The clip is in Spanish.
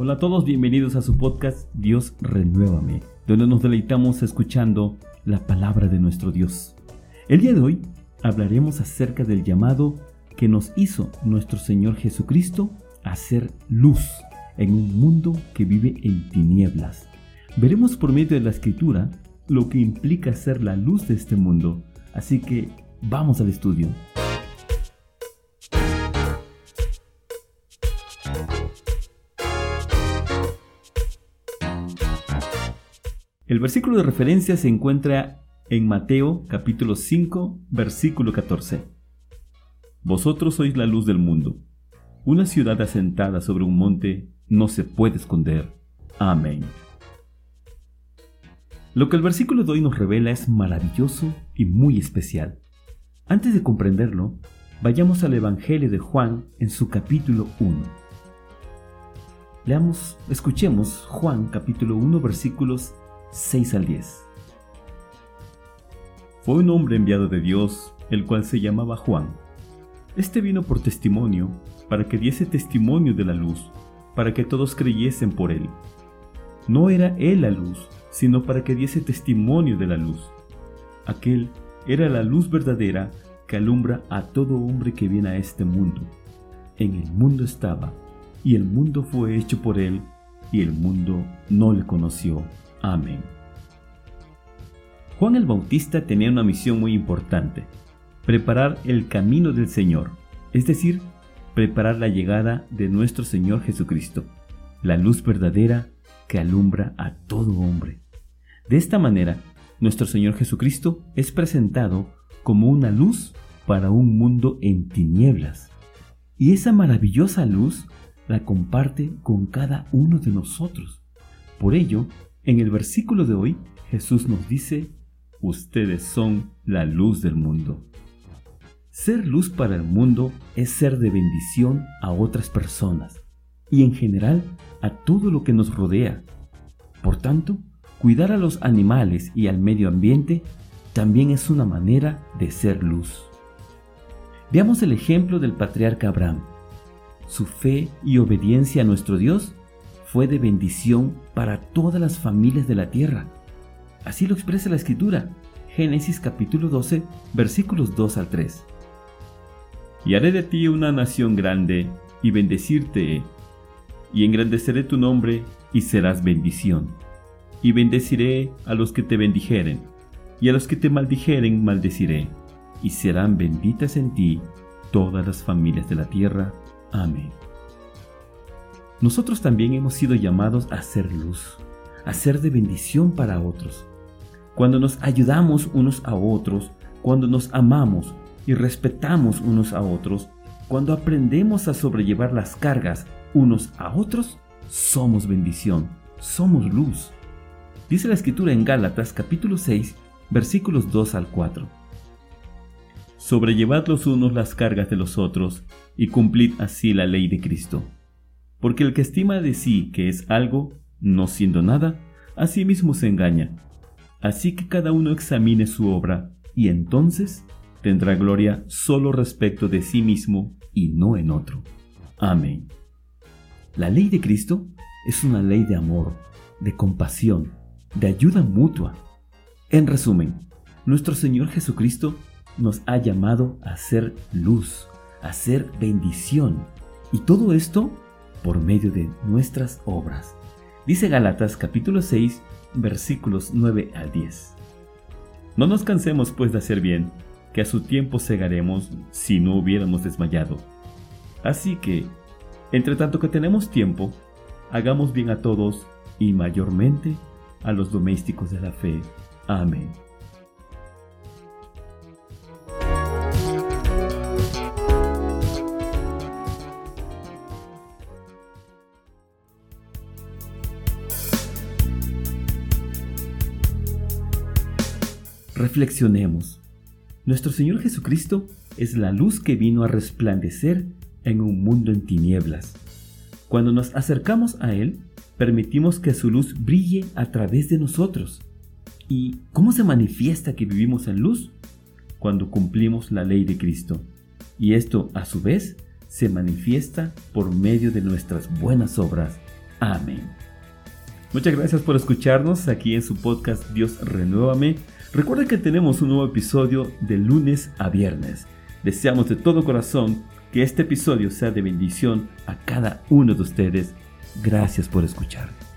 Hola a todos, bienvenidos a su podcast Dios Renuévame, donde nos deleitamos escuchando la palabra de nuestro Dios. El día de hoy hablaremos acerca del llamado que nos hizo nuestro Señor Jesucristo a ser luz en un mundo que vive en tinieblas. Veremos por medio de la escritura lo que implica ser la luz de este mundo, así que vamos al estudio. El versículo de referencia se encuentra en Mateo capítulo 5 versículo 14. Vosotros sois la luz del mundo. Una ciudad asentada sobre un monte no se puede esconder. Amén. Lo que el versículo de hoy nos revela es maravilloso y muy especial. Antes de comprenderlo, vayamos al Evangelio de Juan en su capítulo 1. Leamos, escuchemos Juan capítulo 1 versículos 6 al 10. Fue un hombre enviado de Dios, el cual se llamaba Juan. Este vino por testimonio, para que diese testimonio de la luz, para que todos creyesen por él. No era él la luz, sino para que diese testimonio de la luz. Aquel era la luz verdadera que alumbra a todo hombre que viene a este mundo. En el mundo estaba, y el mundo fue hecho por él, y el mundo no le conoció. Amén. Juan el Bautista tenía una misión muy importante, preparar el camino del Señor, es decir, preparar la llegada de nuestro Señor Jesucristo, la luz verdadera que alumbra a todo hombre. De esta manera, nuestro Señor Jesucristo es presentado como una luz para un mundo en tinieblas. Y esa maravillosa luz la comparte con cada uno de nosotros. Por ello, en el versículo de hoy, Jesús nos dice, ustedes son la luz del mundo. Ser luz para el mundo es ser de bendición a otras personas y en general a todo lo que nos rodea. Por tanto, cuidar a los animales y al medio ambiente también es una manera de ser luz. Veamos el ejemplo del patriarca Abraham. Su fe y obediencia a nuestro Dios fue de bendición para todas las familias de la tierra. Así lo expresa la escritura, Génesis capítulo 12, versículos 2 al 3. Y haré de ti una nación grande, y bendecirte, y engrandeceré tu nombre, y serás bendición. Y bendeciré a los que te bendijeren, y a los que te maldijeren maldeciré, y serán benditas en ti todas las familias de la tierra. Amén. Nosotros también hemos sido llamados a ser luz, a ser de bendición para otros. Cuando nos ayudamos unos a otros, cuando nos amamos y respetamos unos a otros, cuando aprendemos a sobrellevar las cargas unos a otros, somos bendición, somos luz. Dice la escritura en Gálatas capítulo 6, versículos 2 al 4. Sobrellevad los unos las cargas de los otros y cumplid así la ley de Cristo. Porque el que estima de sí que es algo, no siendo nada, a sí mismo se engaña. Así que cada uno examine su obra, y entonces tendrá gloria solo respecto de sí mismo y no en otro. Amén. La ley de Cristo es una ley de amor, de compasión, de ayuda mutua. En resumen, nuestro Señor Jesucristo nos ha llamado a ser luz, a ser bendición. Y todo esto por medio de nuestras obras. Dice Galatas capítulo 6 versículos 9 al 10. No nos cansemos pues de hacer bien, que a su tiempo cegaremos si no hubiéramos desmayado. Así que, entre tanto que tenemos tiempo, hagamos bien a todos y mayormente a los domésticos de la fe. Amén. Reflexionemos. Nuestro Señor Jesucristo es la luz que vino a resplandecer en un mundo en tinieblas. Cuando nos acercamos a Él, permitimos que su luz brille a través de nosotros. ¿Y cómo se manifiesta que vivimos en luz? Cuando cumplimos la ley de Cristo. Y esto, a su vez, se manifiesta por medio de nuestras buenas obras, Amén. Muchas gracias por escucharnos aquí en su podcast Dios Renuévame. Recuerda que tenemos un nuevo episodio de lunes a viernes. Deseamos de todo corazón que este episodio sea de bendición a cada uno de ustedes. Gracias por escuchar.